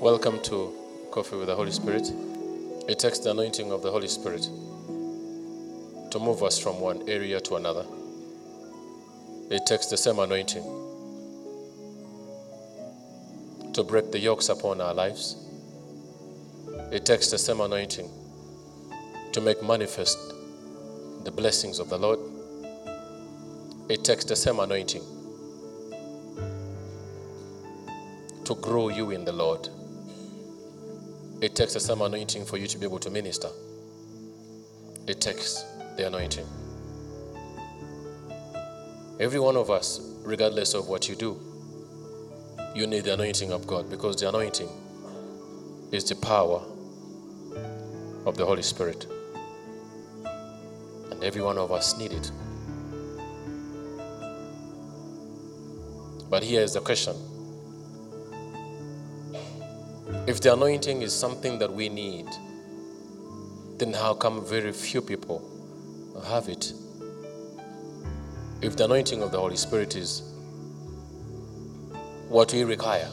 Welcome to Coffee with the Holy Spirit. It takes the anointing of the Holy Spirit to move us from one area to another. It takes the same anointing to break the yokes upon our lives. It takes the same anointing to make manifest the blessings of the Lord. It takes the same anointing to grow you in the Lord. It takes the same anointing for you to be able to minister. It takes the anointing. Every one of us, regardless of what you do, you need the anointing of God because the anointing is the power of the Holy Spirit. And every one of us need it. But here is the question if the anointing is something that we need, then how come very few people have it? If the anointing of the Holy Spirit is what we require,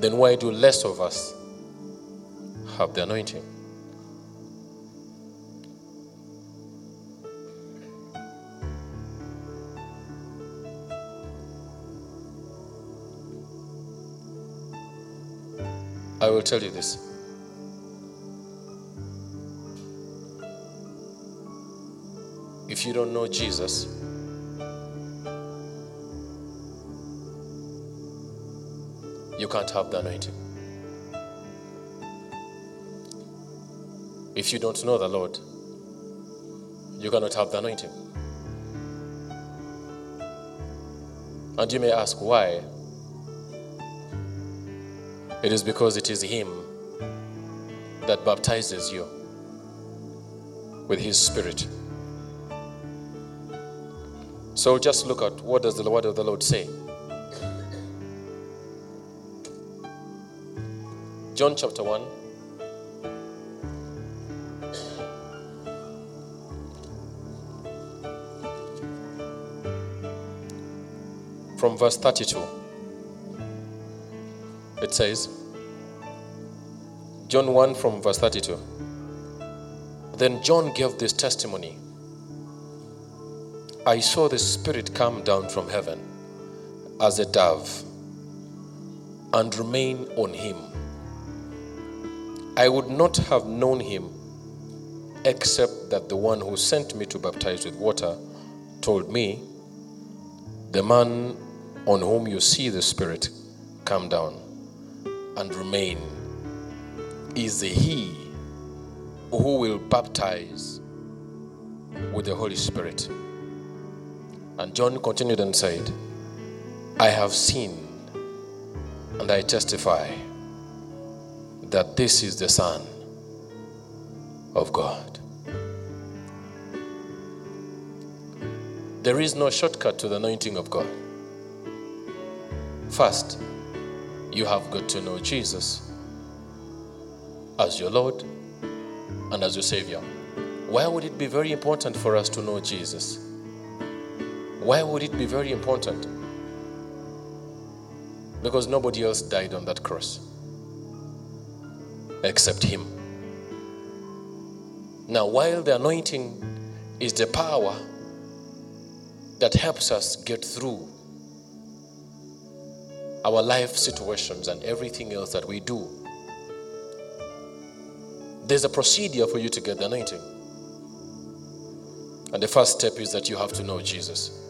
then why do less of us have the anointing? Tell you this. If you don't know Jesus, you can't have the anointing. If you don't know the Lord, you cannot have the anointing. And you may ask why. It is because it is Him that baptizes you with His Spirit. So just look at what does the word of the Lord say. John chapter 1. From verse 32. It says, John 1 from verse 32. Then John gave this testimony I saw the Spirit come down from heaven as a dove and remain on him. I would not have known him except that the one who sent me to baptize with water told me, The man on whom you see the Spirit come down and remain is he who will baptize with the Holy Spirit. And John continued and said, I have seen and I testify that this is the Son of God. There is no shortcut to the anointing of God. First, you have got to know Jesus as your Lord and as your Savior. Why would it be very important for us to know Jesus? Why would it be very important? Because nobody else died on that cross except Him. Now, while the anointing is the power that helps us get through our life situations and everything else that we do, there's a procedure for you to get the anointing. And the first step is that you have to know Jesus.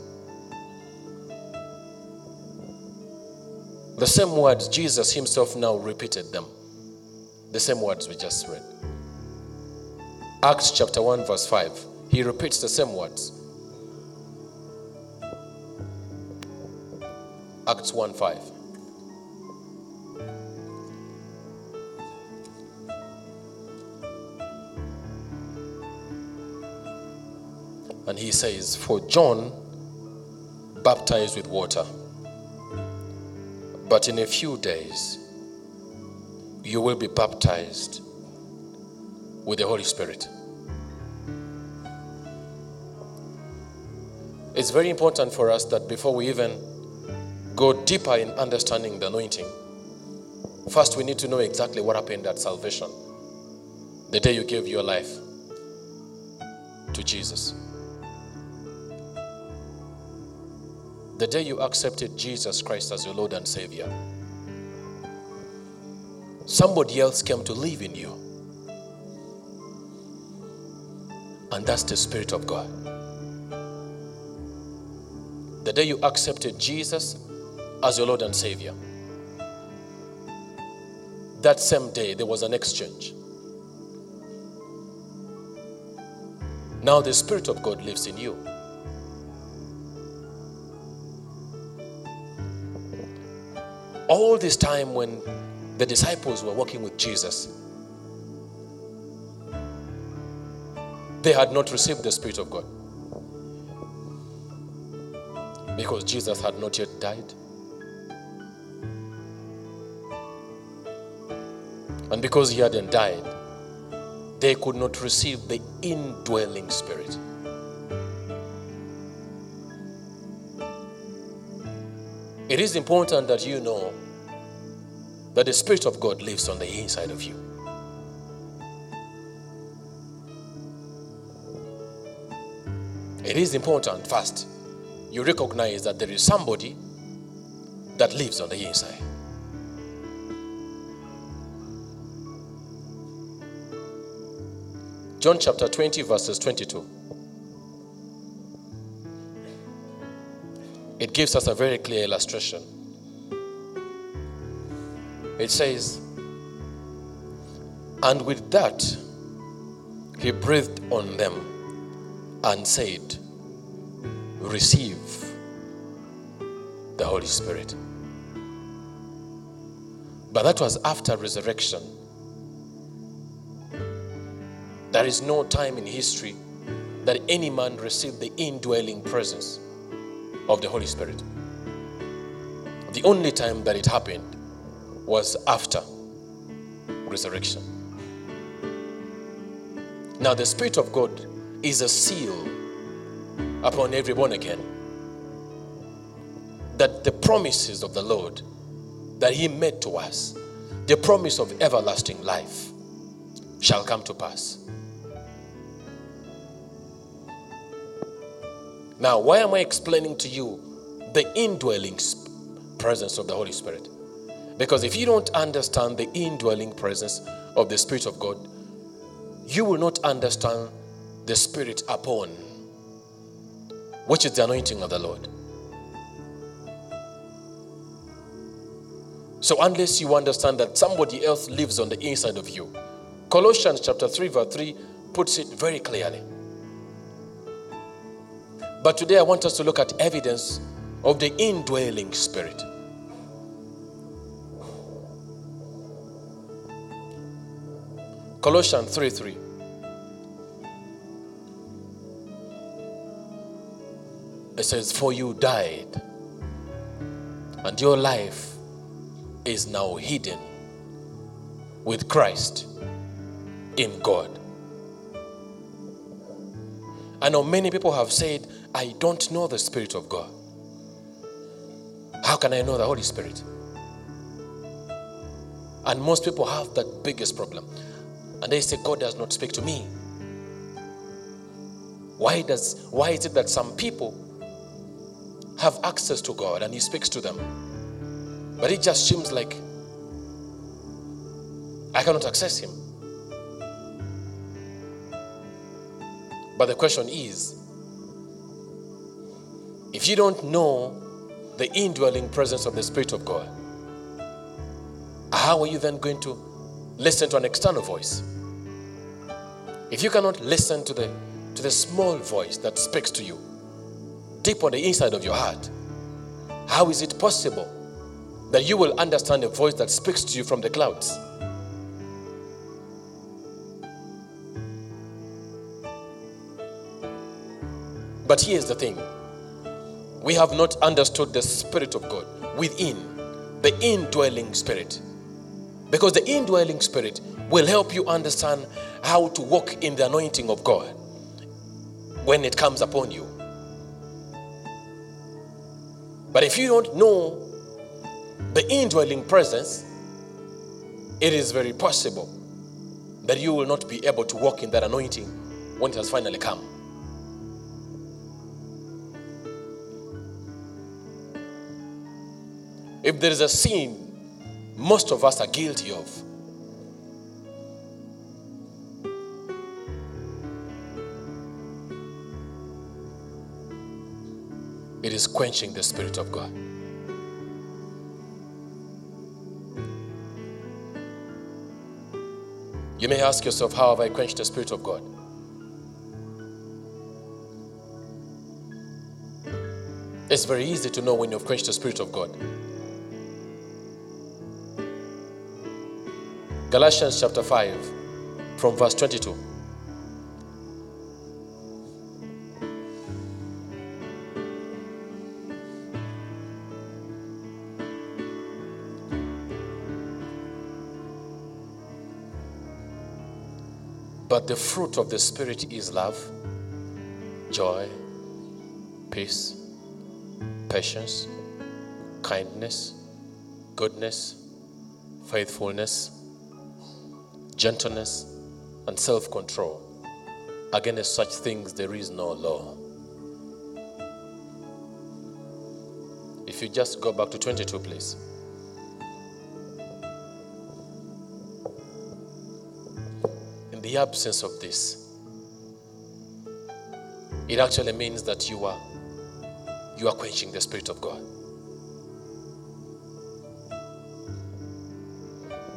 The same words, Jesus himself now repeated them. The same words we just read. Acts chapter 1, verse 5. He repeats the same words. Acts 1 5. And he says, For John baptized with water, but in a few days you will be baptized with the Holy Spirit. It's very important for us that before we even go deeper in understanding the anointing, First, we need to know exactly what happened at salvation. The day you gave your life to Jesus. The day you accepted Jesus Christ as your Lord and Savior. Somebody else came to live in you. And that's the Spirit of God. The day you accepted Jesus as your Lord and Savior, that same day there was an exchange. Now the Spirit of God lives in you. All this time when the disciples were walking with Jesus, they had not received the Spirit of God because Jesus had not yet died. And because he hadn't died, they could not receive the indwelling spirit. It is important that you know that the Spirit of God lives on the inside of you. It is important, first, you recognize that there is somebody that lives on the inside. John chapter 20, verses 22. It gives us a very clear illustration. It says, And with that, he breathed on them and said, Receive the Holy Spirit. But that was after resurrection. There is no time in history that any man received the indwelling presence of the Holy Spirit. The only time that it happened was after resurrection. Now, the Spirit of God is a seal upon every again that the promises of the Lord that He made to us, the promise of everlasting life, shall come to pass. Now, why am I explaining to you the indwelling presence of the Holy Spirit? Because if you don't understand the indwelling presence of the Spirit of God, you will not understand the Spirit upon, which is the anointing of the Lord. So, unless you understand that somebody else lives on the inside of you, Colossians chapter 3, verse 3 puts it very clearly. But today I want us to look at evidence of the indwelling spirit. Colossians 3 3. It says, For you died, and your life is now hidden with Christ in God. I know many people have said, I don't know the Spirit of God. How can I know the Holy Spirit? And most people have that biggest problem. And they say, God does not speak to me. Why, does, why is it that some people have access to God and He speaks to them? But it just seems like I cannot access Him. But the question is if you don't know the indwelling presence of the Spirit of God, how are you then going to listen to an external voice? If you cannot listen to the, to the small voice that speaks to you deep on the inside of your heart, how is it possible that you will understand a voice that speaks to you from the clouds? But here's the thing we have not understood the Spirit of God within, the indwelling Spirit. Because the indwelling Spirit will help you understand how to walk in the anointing of God when it comes upon you. But if you don't know the indwelling presence, it is very possible that you will not be able to walk in that anointing when it has finally come. If there is a sin most of us are guilty of, it is quenching the Spirit of God. You may ask yourself, How have I quenched the Spirit of God? It's very easy to know when you've quenched the Spirit of God. Galatians chapter 5, from verse 22. But the fruit of the Spirit is love, joy, peace, patience, kindness, goodness, faithfulness, gentleness, and self control. Against such things there is no law. If you just go back to 22, please. In the absence of this, it actually means that you are you are quenching the spirit of God.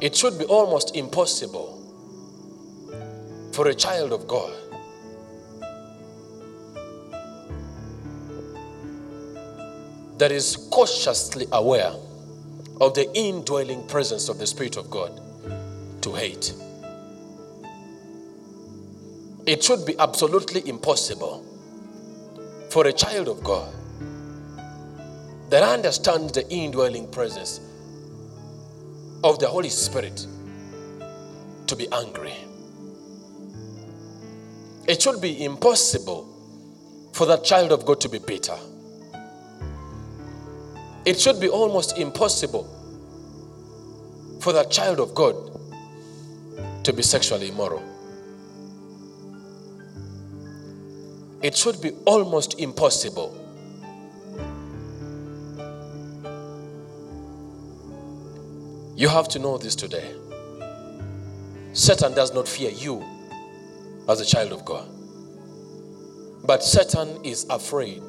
It should be almost impossible for a child of God that is cautiously aware of the indwelling presence of the Spirit of God to hate. It should be absolutely impossible for a child of God that understands the indwelling presence of the Holy Spirit to be angry. It should be impossible for that child of God to be bitter. It should be almost impossible for that child of God to be sexually immoral. It should be almost impossible You have to know this today. Satan does not fear you as a child of God. But Satan is afraid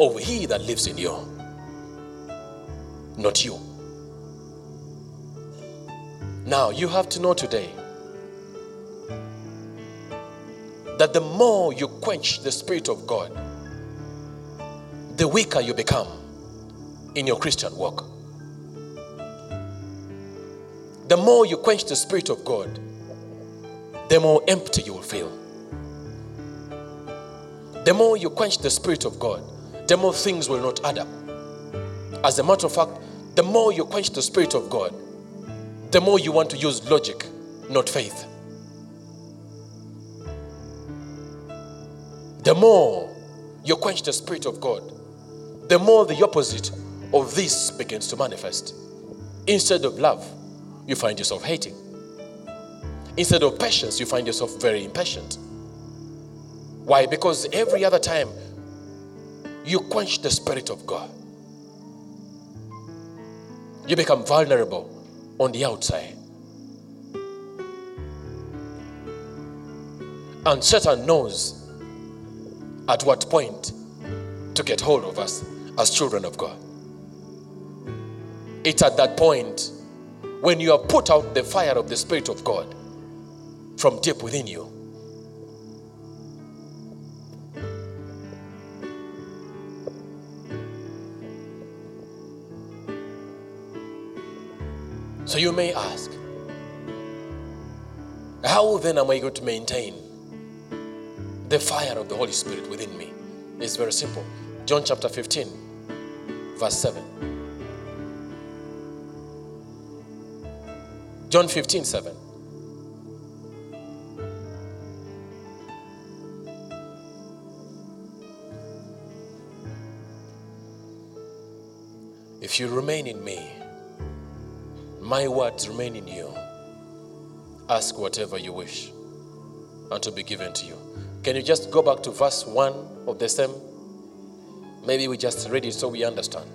of he that lives in you, not you. Now, you have to know today that the more you quench the Spirit of God, the weaker you become in your Christian walk. The more you quench the Spirit of God, the more empty you will feel. The more you quench the Spirit of God, the more things will not add up. As a matter of fact, the more you quench the Spirit of God, the more you want to use logic, not faith. The more you quench the Spirit of God, the more the opposite of this begins to manifest. Instead of love, you find yourself hating. Instead of patience, you find yourself very impatient. Why? Because every other time you quench the Spirit of God, you become vulnerable on the outside. And Satan knows at what point to get hold of us as children of God. It's at that point when you have put out the fire of the Spirit of God from deep within you. So you may ask, how then am I going to maintain the fire of the Holy Spirit within me? It's very simple. John chapter 15, verse 7. John 15, 7. If you remain in me My words remain in you. Ask whatever you wish, and to be given to you. Can you just go back to verse 1 of the same? Maybe we just read it so we understand.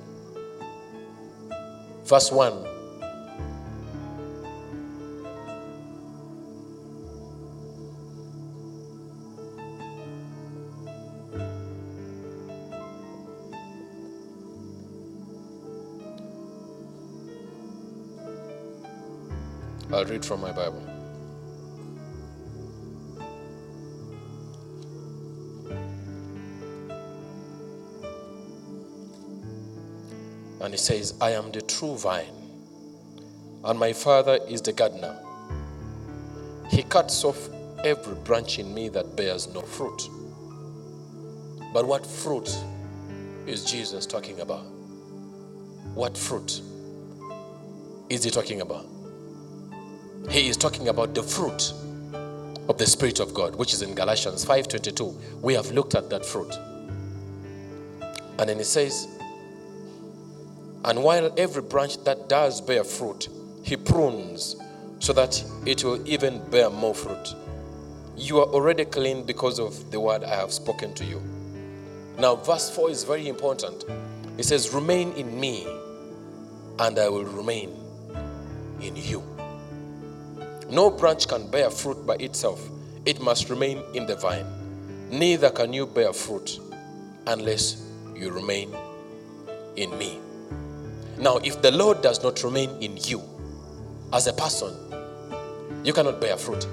Verse 1 I'll read from my Bible. And he says, I am the true vine, and my Father is the gardener. He cuts off every branch in me that bears no fruit. But what fruit is Jesus talking about? What fruit is he talking about? He is talking about the fruit of the spirit of god which is in galatians 5.22 we have looked at that fruit. And then he says and while every branch that does bear fruit he prunes so that it will even bear more fruit. You are already clean because of the word i have spoken to you. Now verse 4 is very important. It says remain in me and i will remain in you no branch can bear fruit by itself, it must remain in the vine. Neither can you bear fruit unless you remain in me. Now, if the Lord does not remain in you as a person, you cannot bear fruit.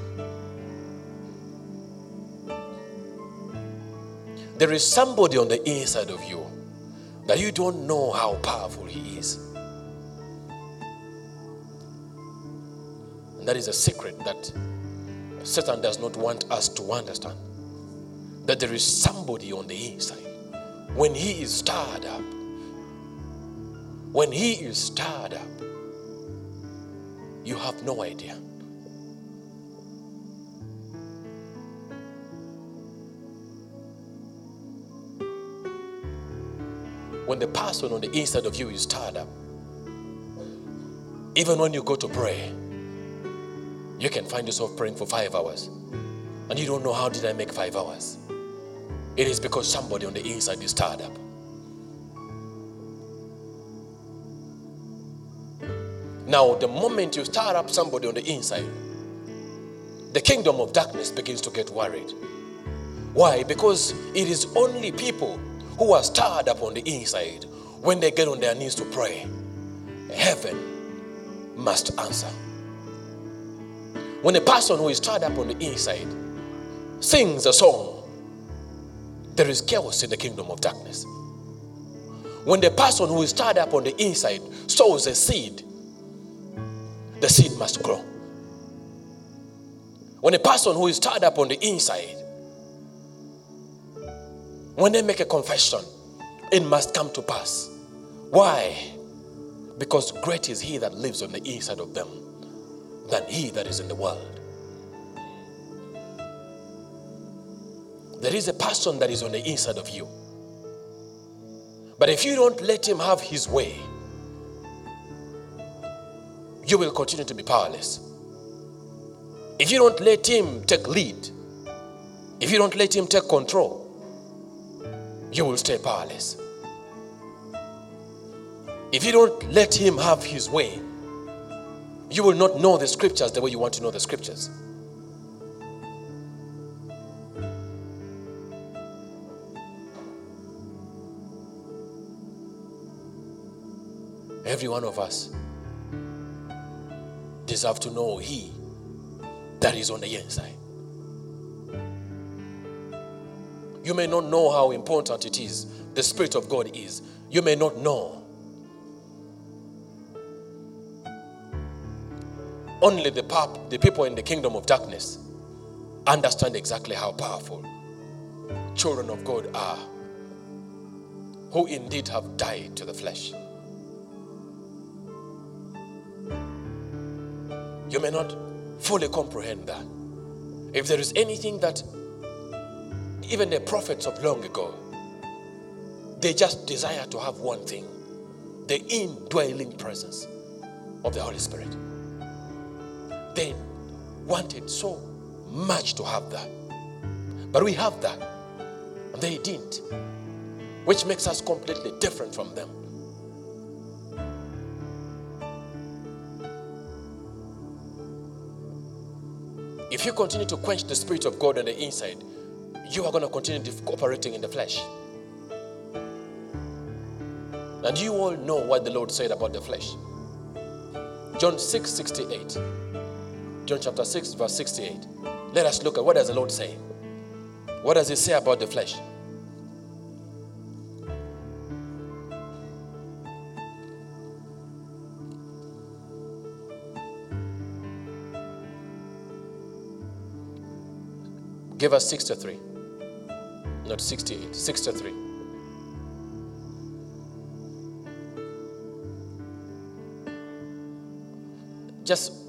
There is somebody on the inside of you that you don't know how powerful he is. And that is a secret that Satan does not want us to understand. That there is somebody on the inside. When he is stirred up, when he is stirred up, you have no idea. When the person on the inside of you is stirred up, even when you go to pray, you can find yourself praying for five hours and you don't know how did I make five hours. It is because somebody on the inside is stirred up. Now, the moment you stir up somebody on the inside, the kingdom of darkness begins to get worried. Why? Because it is only people who are stirred up on the inside when they get on their knees to pray. Heaven must answer. When a person who is tied up on the inside sings a song, there is chaos in the kingdom of darkness. When the person who is tied up on the inside sows a seed, the seed must grow. When a person who is tied up on the inside, when they make a confession, it must come to pass. Why? Because great is he that lives on the inside of them than he that is in the world. There is a person that is on the inside of you. But if you don't let him have his way, you will continue to be powerless. If you don't let him take lead, if you don't let him take control, you will stay powerless. If you don't let him have his way, you will not know the scriptures the way you want to know the scriptures. Every one of us deserve to know He that is on the inside. You may not know how important it is, the Spirit of God is. You may not know only the, pap, the people in the kingdom of darkness understand exactly how powerful children of God are, who indeed have died to the flesh. You may not fully comprehend that. If there is anything that even the prophets of long ago, they just desire to have one thing the indwelling presence of the Holy Spirit. They wanted so much to have that. But we have that. And they didn't. Which makes us completely different from them. If you continue to quench the Spirit of God on the inside, you are going to continue cooperating in the flesh. And you all know what the Lord said about the flesh. John 6 68. John chapter 6, verse 68. Let us look at what does the Lord say? What does he say about the flesh? Give us 63. Not 68, 63. Just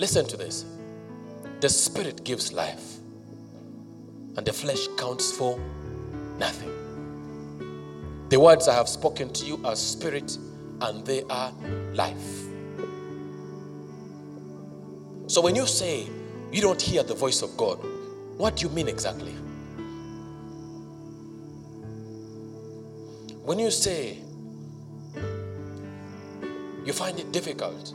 listen to this. The Spirit gives life, and the flesh counts for nothing. The words I have spoken to you are spirit and they are life. So when you say you don't hear the voice of God, what do you mean exactly? When you say you find it difficult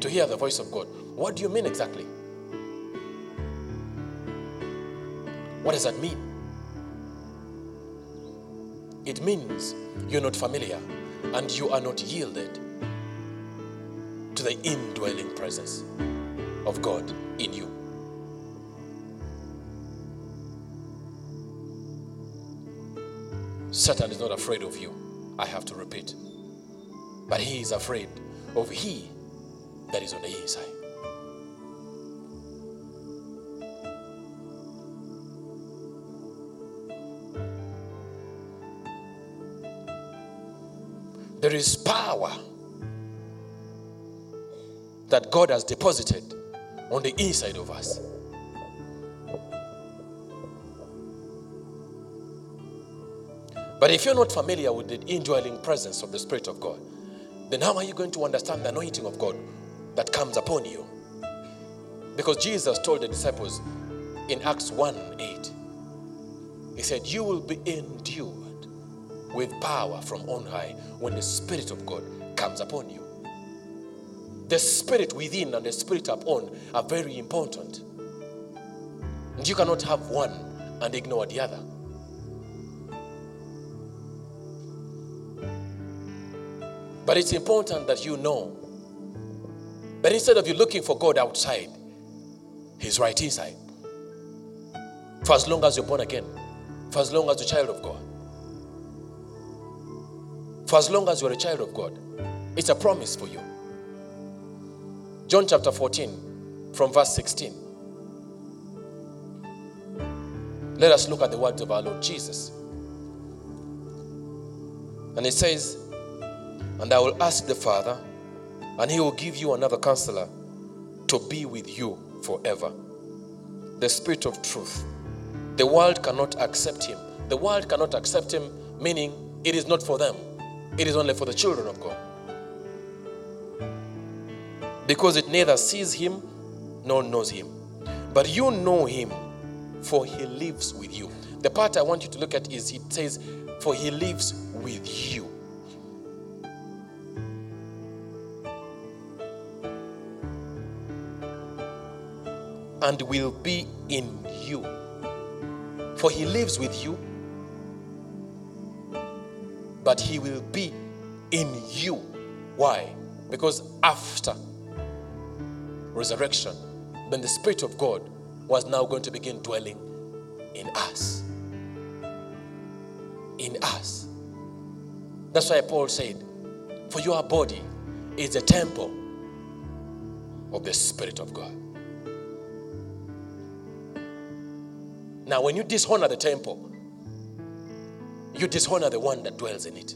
to hear the voice of God, what do you mean exactly? What does that mean? It means you're not familiar and you are not yielded to the indwelling presence of God in you. Satan is not afraid of you. I have to repeat. But he is afraid of he that is on the inside. There is power that God has deposited on the inside of us. But if you're not familiar with the indwelling presence of the Spirit of God, then how are you going to understand the anointing of God that comes upon you? Because Jesus told the disciples in Acts 1 8, He said, You will be endued with power from on high when the Spirit of God comes upon you. The Spirit within and the Spirit upon are very important. And you cannot have one and ignore the other. But it's important that you know that instead of you looking for God outside, He's right inside. For as long as you're born again, for as long as you're a child of God, for as long as you're a child of God, it's a promise for you. John chapter 14, from verse 16. Let us look at the words of our Lord Jesus. And it says, and I will ask the Father, and he will give you another counselor to be with you forever. The Spirit of truth. The world cannot accept him. The world cannot accept him, meaning it is not for them, it is only for the children of God. Because it neither sees him nor knows him. But you know him, for he lives with you. The part I want you to look at is it says, For he lives with you. and will be in you. For he lives with you, but he will be in you. Why? Because after resurrection, then the Spirit of God was now going to begin dwelling in us. In us. That's why Paul said, For your body is a temple of the Spirit of God. Now, when you dishonor the temple, you dishonor the one that dwells in it.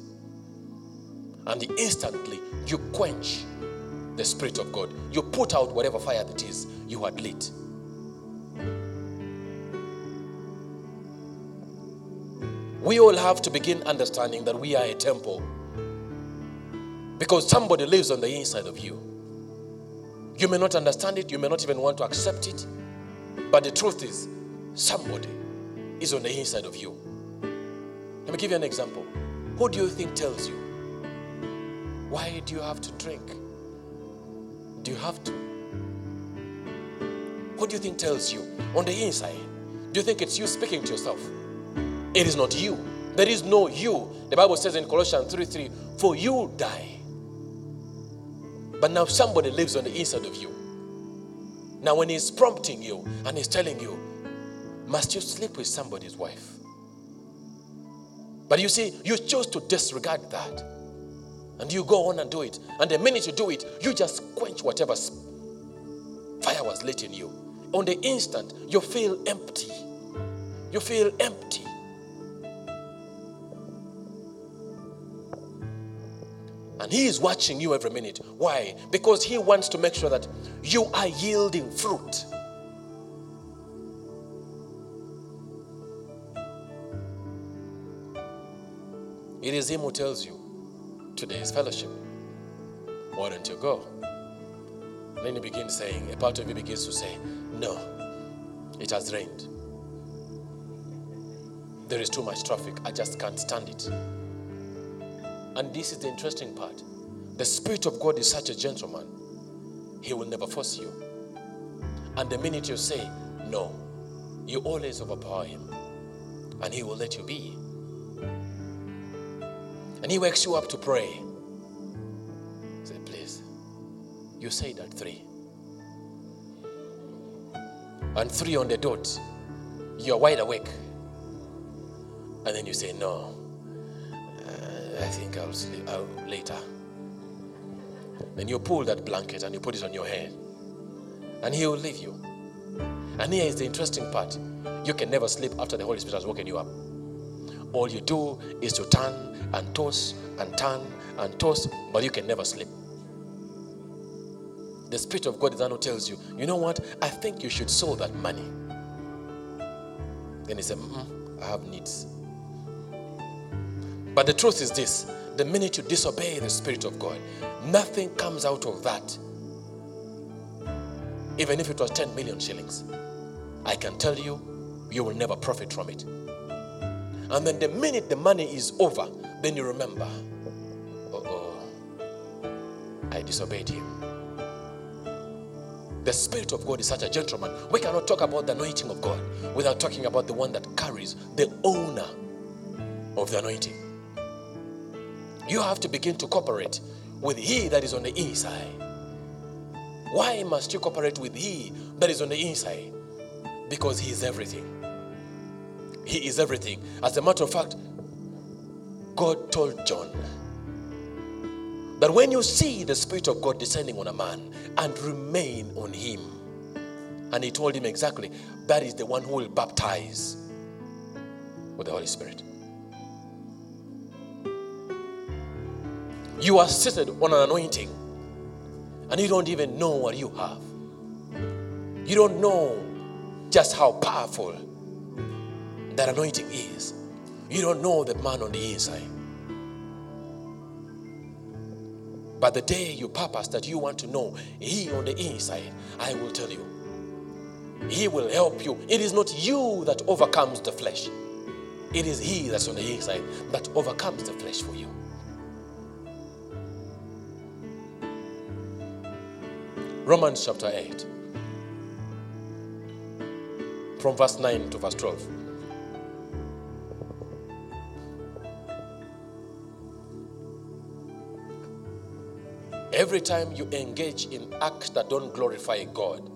And instantly you quench the Spirit of God. You put out whatever fire that is you had lit. We all have to begin understanding that we are a temple Because somebody lives on the inside of you. You may not understand it, you may not even want to accept it, but the truth is, somebody is on the inside of you. Let me give you an example. Who do you think tells you? Why do you have to drink? Do you have to? What do you think tells you on the inside? Do you think it's you speaking to yourself? It is not you. There is no you. The Bible says in Colossians 3 3, for you die. But now somebody lives on the inside of you. Now, when he's prompting you and he's telling you, must you sleep with somebody's wife? But you see, you chose to disregard that. And you go on and do it. And the minute you do it, you just quench whatever fire was lit in you. On the instant, you feel empty. You feel empty. And he is watching you every minute. Why? Because he wants to make sure that you are yielding fruit. It is him who tells you today is fellowship. Why don't you go? then you begin saying, a part of you begins to say, No, it has rained. There is too much traffic. I just can't stand it. And this is the interesting part. The Spirit of God is such a gentleman, He will never force you. And the minute you say no, you always overpower Him, and He will let you be. And He wakes you up to pray. Say, please, you said at three. And three on the dot, you're wide awake. And then you say, no, uh, I think I'll sleep I'll, later. Then you pull that blanket and you put it on your head. And he will leave you. And here is the interesting part you can never sleep after the Holy Spirit has woken you up. All you do is to turn and toss and turn and toss, but you can never sleep. The Spirit of God is the who tells you, you know what? I think you should sow that money. Then he said, I have needs. But the truth is this the minute you disobey the Spirit of God, nothing comes out of that. Even if it was 10 million shillings, I can tell you, you will never profit from it. And then the minute the money is over, then you remember, oh, I disobeyed him. The Spirit of God is such a gentleman. We cannot talk about the anointing of God without talking about the one that carries the owner of the anointing. You have to begin to cooperate with He that is on the inside. Why must you cooperate with He that is on the inside? Because He is everything. He is everything. As a matter of fact, God told John that when you see the Spirit of God descending on a man and remain on him, and He told him exactly that is the one who will baptize with the Holy Spirit. You are seated on an anointing and you don't even know what you have. You don't know just how powerful that anointing is. You don't know the man on the inside. But the day you purpose that you want to know He on the inside, I will tell you. He will help you. It is not you that overcomes the flesh, it is He that's on the inside that overcomes the flesh for you. Romans chapter 8, from verse 9 to verse 12. Every time you engage in acts that don't glorify God,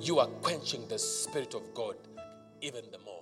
you are quenching the Spirit of God even the more.